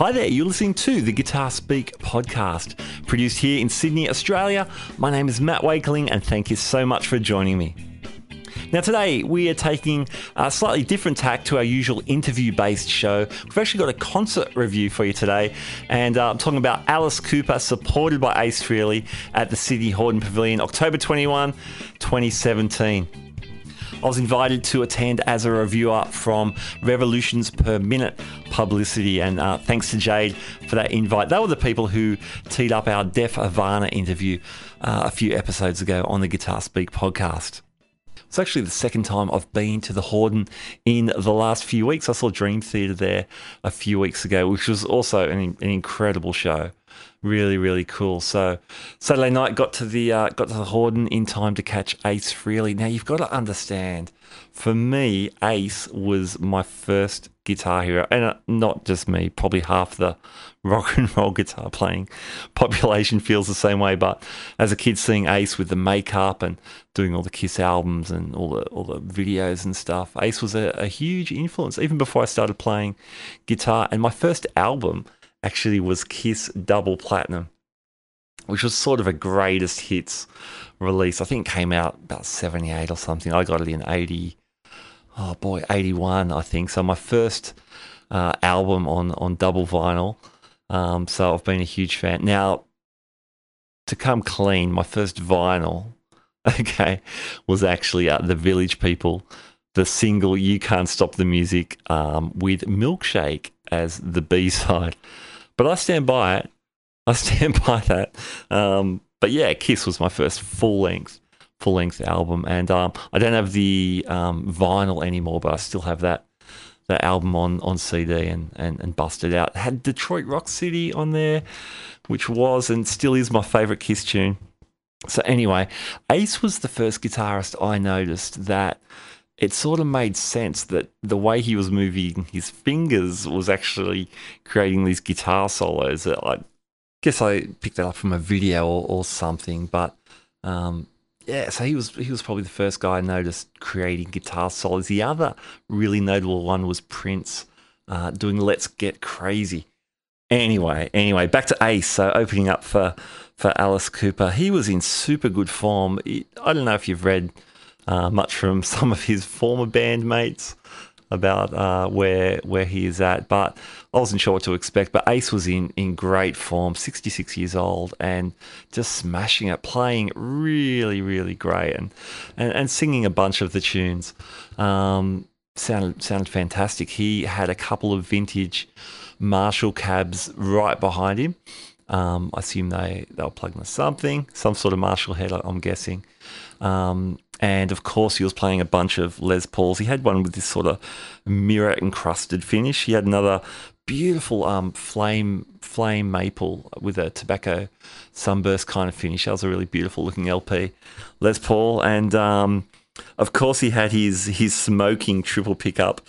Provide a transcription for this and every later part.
Hi there, you're listening to the Guitar Speak podcast, produced here in Sydney, Australia. My name is Matt Wakeling, and thank you so much for joining me. Now, today we are taking a slightly different tack to our usual interview based show. We've actually got a concert review for you today, and uh, I'm talking about Alice Cooper, supported by Ace Frehley at the Sydney Hordern Pavilion, October 21, 2017. I was invited to attend as a reviewer from Revolutions Per Minute Publicity, and uh, thanks to Jade for that invite. They were the people who teed up our Deaf Havana interview uh, a few episodes ago on the Guitar Speak podcast. It's actually the second time I've been to the Hordern in the last few weeks. I saw Dream Theater there a few weeks ago, which was also an, an incredible show. Really, really cool. So Saturday night got to the uh, got to the Hordern in time to catch Ace Frehley. Now you've got to understand, for me, Ace was my first guitar hero, and uh, not just me. Probably half the rock and roll guitar playing population feels the same way. But as a kid, seeing Ace with the makeup and doing all the Kiss albums and all the all the videos and stuff, Ace was a, a huge influence even before I started playing guitar. And my first album actually was Kiss Double Platinum, which was sort of a greatest hits release. I think it came out about 78 or something. I got it in 80, oh boy, 81, I think. So my first uh, album on, on double vinyl. Um, so I've been a huge fan. Now, to come clean, my first vinyl, okay, was actually uh, The Village People, the single You Can't Stop the Music um, with Milkshake as the B side. But I stand by it. I stand by that. Um, but yeah, Kiss was my first full length, full length album, and um, I don't have the um, vinyl anymore, but I still have that that album on on CD and and, and busted out. Had Detroit Rock City on there, which was and still is my favorite Kiss tune. So anyway, Ace was the first guitarist I noticed that it sort of made sense that the way he was moving his fingers was actually creating these guitar solos. I guess I picked that up from a video or, or something, but um, yeah, so he was he was probably the first guy I noticed creating guitar solos. The other really notable one was Prince uh, doing "Let's Get Crazy." Anyway, anyway, back to Ace. So opening up for for Alice Cooper, he was in super good form. I don't know if you've read uh, much from some of his former bandmates about uh, where where he is at. But I wasn't sure what to expect. But Ace was in in great form, 66 years old, and just smashing it, playing really really great, and and, and singing a bunch of the tunes. Um, sounded sounded fantastic. He had a couple of vintage Marshall cabs right behind him. Um, I assume they they were plugged into something, some sort of Marshall head. I'm guessing. Um, and of course, he was playing a bunch of Les Pauls. He had one with this sort of mirror encrusted finish. He had another beautiful um, flame flame maple with a tobacco sunburst kind of finish. That was a really beautiful looking LP, Les Paul, and um, of course he had his his smoking triple pickup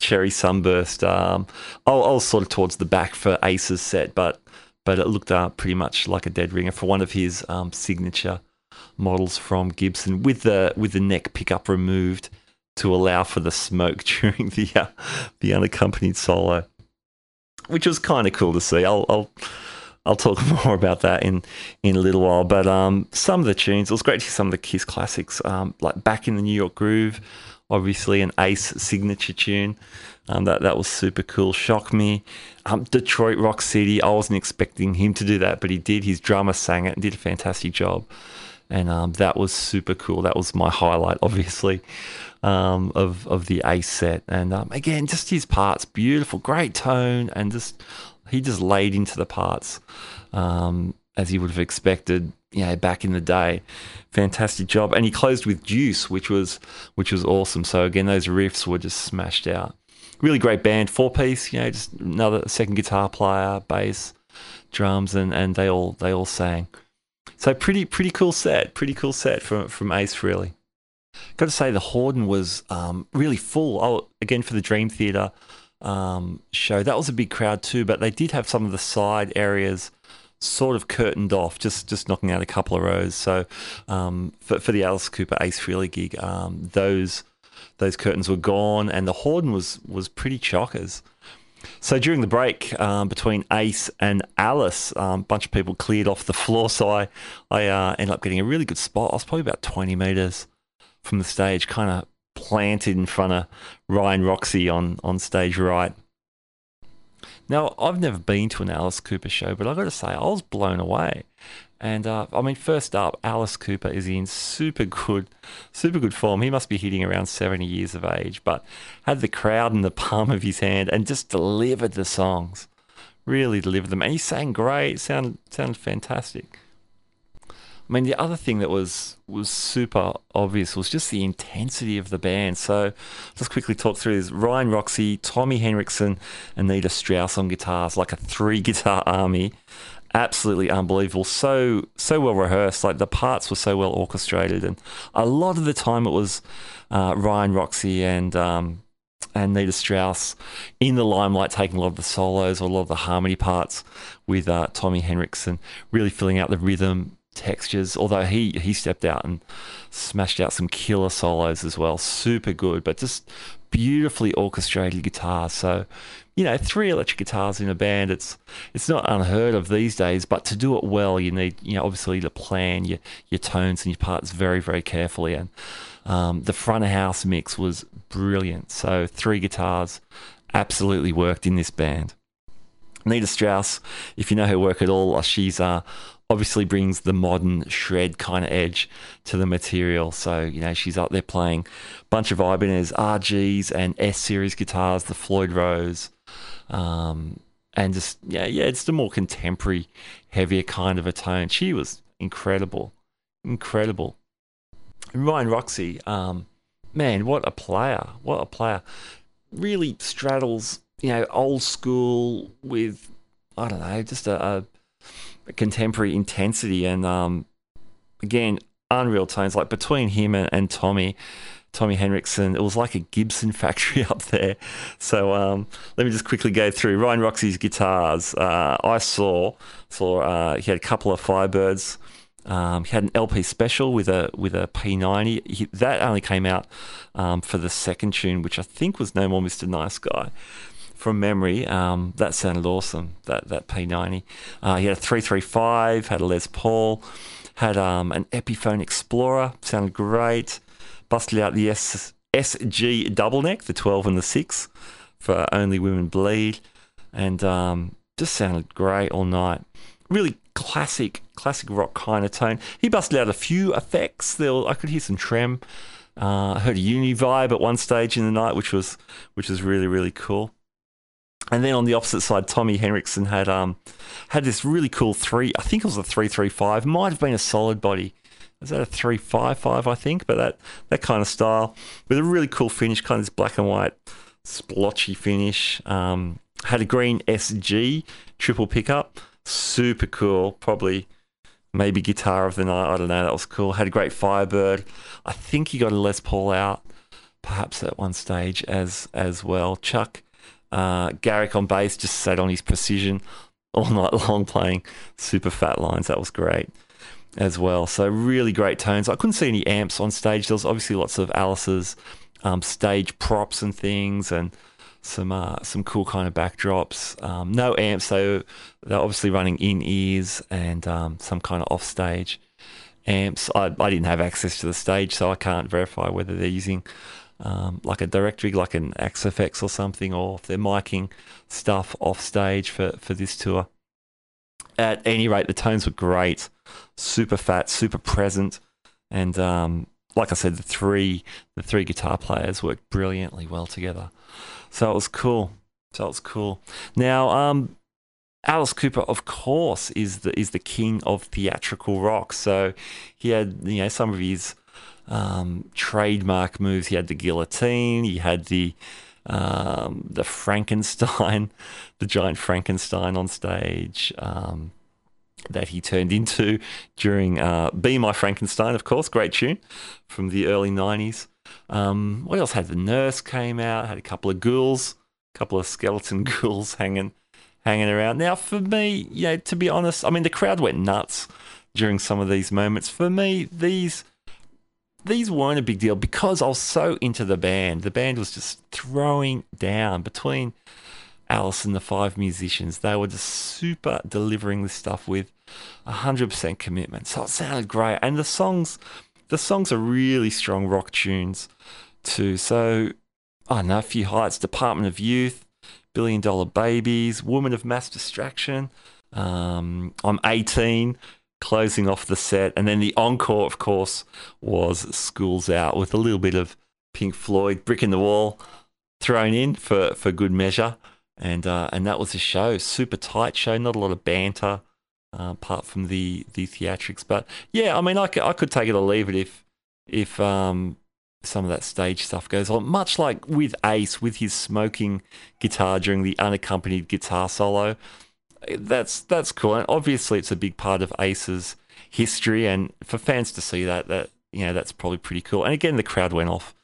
cherry sunburst. Um, I, was sort of towards the back for Ace's set, but but it looked uh, pretty much like a dead ringer for one of his um, signature models from Gibson with the with the neck pickup removed to allow for the smoke during the uh, the unaccompanied solo, which was kind of cool to see. I'll, I'll I'll talk more about that in in a little while. But um, some of the tunes, it was great to hear some of the Kiss classics, um, like "Back in the New York Groove," obviously an Ace signature tune. Um, that that was super cool. Shock me. Um, Detroit Rock City. I wasn't expecting him to do that, but he did. His drummer sang it and did a fantastic job and um, that was super cool. That was my highlight, obviously, um, of of the Ace set. And um, again, just his parts, beautiful, great tone, and just he just laid into the parts um, as you would have expected. You know, back in the day, fantastic job. And he closed with Juice, which was which was awesome. So again, those riffs were just smashed out. Really great band, four piece. You know, just another second guitar player, bass, drums, and and they all they all sang. So pretty pretty cool set, pretty cool set from from Ace really. Got to say the Hordern was um, really full. Oh, again for the Dream Theater um, show, that was a big crowd too. But they did have some of the side areas sort of curtained off, just just knocking out a couple of rows. So um, for for the Alice Cooper Ace Frehley gig, um, those those curtains were gone, and the Hordern was was pretty chockers. So during the break um, between Ace and Alice, a um, bunch of people cleared off the floor. So I, I uh, ended up getting a really good spot. I was probably about 20 meters from the stage, kind of planted in front of Ryan Roxie on, on stage right. Now, I've never been to an Alice Cooper show, but I've got to say, I was blown away. And uh, I mean, first up, Alice Cooper is in super good, super good form. He must be hitting around 70 years of age, but had the crowd in the palm of his hand and just delivered the songs. Really delivered them. And he sang great, sounded, sounded fantastic. I mean, the other thing that was was super obvious was just the intensity of the band. So, just quickly talk through this: Ryan Roxie, Tommy Henriksen, Anita Strauss on guitars, like a three guitar army absolutely unbelievable. So so well rehearsed. Like the parts were so well orchestrated, and a lot of the time it was uh, Ryan Roxie and um, and Nita Strauss in the limelight, taking a lot of the solos or a lot of the harmony parts with uh, Tommy Henriksen, really filling out the rhythm textures. Although he he stepped out and smashed out some killer solos as well, super good, but just beautifully orchestrated guitar. So you know, three electric guitars in a band, it's it's not unheard of these days, but to do it well, you need, you know, obviously to plan your, your tones and your parts very, very carefully. And um, the front of house mix was brilliant. So three guitars absolutely worked in this band. Nita Strauss, if you know her work at all, uh, she's uh, obviously brings the modern shred kind of edge to the material. So, you know, she's up there playing a bunch of Ibanez RGs and S series guitars, the Floyd Rose, um, and just yeah, yeah, it's the more contemporary, heavier kind of a tone. She was incredible, incredible. Ryan Roxie, um, man, what a player! What a player! Really straddles, you know, old school with I don't know, just a, a, contemporary intensity, and um, again, unreal tones. Like between him and, and Tommy, Tommy Henriksen. It was like a Gibson factory up there. So um, let me just quickly go through Ryan Roxie's guitars. Uh, I saw saw uh, he had a couple of Firebirds. Um, he had an LP special with a with a P90. He, that only came out um, for the second tune, which I think was No More Mr. Nice Guy. From memory, um, that sounded awesome. That that P90. Uh, he had a 335, had a Les Paul, had um, an Epiphone Explorer, sounded great busted out the S- SG double neck, the 12 and the 6 for Only Women Bleed, and um, just sounded great all night. Really classic, classic rock kind of tone. He busted out a few effects. There, I could hear some trem. Uh, I heard a uni vibe at one stage in the night, which was which was really really cool. And then on the opposite side, Tommy Henriksen had um had this really cool three. I think it was a three three five. Might have been a solid body is that a three five five I think, but that that kind of style with a really cool finish, kind of this black and white splotchy finish. Um, had a green SG triple pickup, super cool. Probably maybe guitar of the night. I don't know. That was cool. Had a great Firebird. I think he got a Les Paul out, perhaps at one stage as as well. Chuck uh, Garric on bass just sat on his precision all night long playing super fat lines. That was great as well. So really great tones. I couldn't see any amps on stage. There was obviously lots of Alice's um, stage props and things, and some uh, some cool kind of backdrops. Um, no amps, so they're obviously running in ears and um, some kind of off stage amps. I, I didn't have access to the stage, so I can't verify whether they're using. Um, like a directory, like an Axe-Fx or something, or if they're miking stuff off stage for, for this tour. At any rate, the tones were great super fat, super present, and um, like I said, the three the three guitar players worked brilliantly well together. So it was cool. So it was cool. Now, um, Alice Cooper, of course, is the is the king of theatrical rock. So he had you know some of his um, trademark moves. He had the guillotine. He had the um, the Frankenstein, the giant Frankenstein on stage. Um, that he turned into during uh, Be My Frankenstein, of course, great tune from the early 90s. Um, what else had the nurse came out, had a couple of ghouls, a couple of skeleton ghouls hanging hanging around. Now, for me, you know, to be honest, I mean, the crowd went nuts during some of these moments. For me, these these weren't a big deal because I was so into the band. The band was just throwing down between Alice and the Five Musicians. They were just super delivering this stuff with 100% commitment. So it sounded great. And the songs, the songs are really strong rock tunes too. So I don't know, a few highlights Department of Youth, Billion Dollar Babies, Woman of Mass Distraction. Um, I'm 18, closing off the set. And then the encore, of course, was Schools Out with a little bit of Pink Floyd, Brick in the Wall thrown in for, for good measure. And uh, and that was the show. Super tight show, not a lot of banter, uh, apart from the the theatrics. But yeah, I mean, I could, I could take it or leave it if if um, some of that stage stuff goes on. Much like with Ace, with his smoking guitar during the unaccompanied guitar solo, that's that's cool. And obviously, it's a big part of Ace's history, and for fans to see that, that you know, that's probably pretty cool. And again, the crowd went off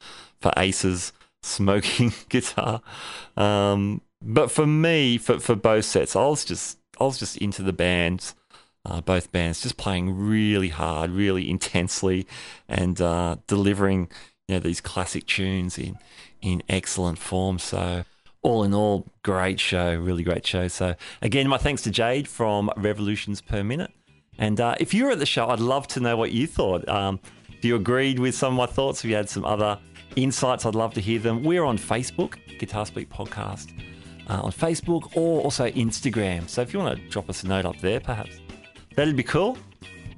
for Ace's smoking guitar. Um, but for me, for for both sets, I was just I was just into the bands. Uh, both bands just playing really hard, really intensely, and uh, delivering you know these classic tunes in in excellent form. So all in all, great show, really great show. So again, my thanks to Jade from Revolutions Per Minute. And uh, if you were at the show, I'd love to know what you thought. Um, if you agreed with some of my thoughts, if you had some other insights, I'd love to hear them. We're on Facebook, Guitar Speak Podcast, uh, on Facebook or also Instagram. So if you want to drop us a note up there, perhaps that'd be cool.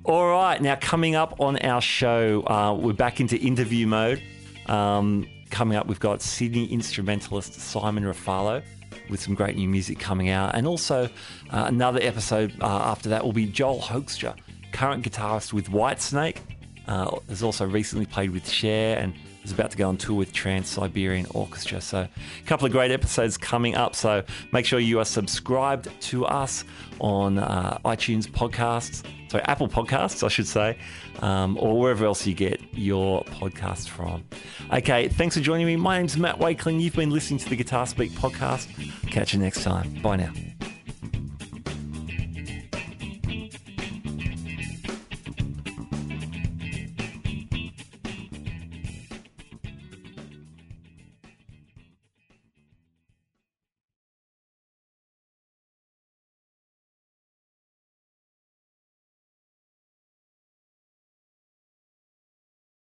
All right, now coming up on our show, uh, we're back into interview mode. Um, coming up, we've got Sydney instrumentalist Simon Ruffalo with some great new music coming out. And also, uh, another episode uh, after that will be Joel Hoekstra, current guitarist with Whitesnake. Uh, has also recently played with Cher and is about to go on tour with Trans Siberian Orchestra. So, a couple of great episodes coming up. So, make sure you are subscribed to us on uh, iTunes podcasts, sorry, Apple Podcasts, I should say, um, or wherever else you get your podcast from. Okay, thanks for joining me. My name's Matt Wakeling. You've been listening to the Guitar Speak podcast. Catch you next time. Bye now.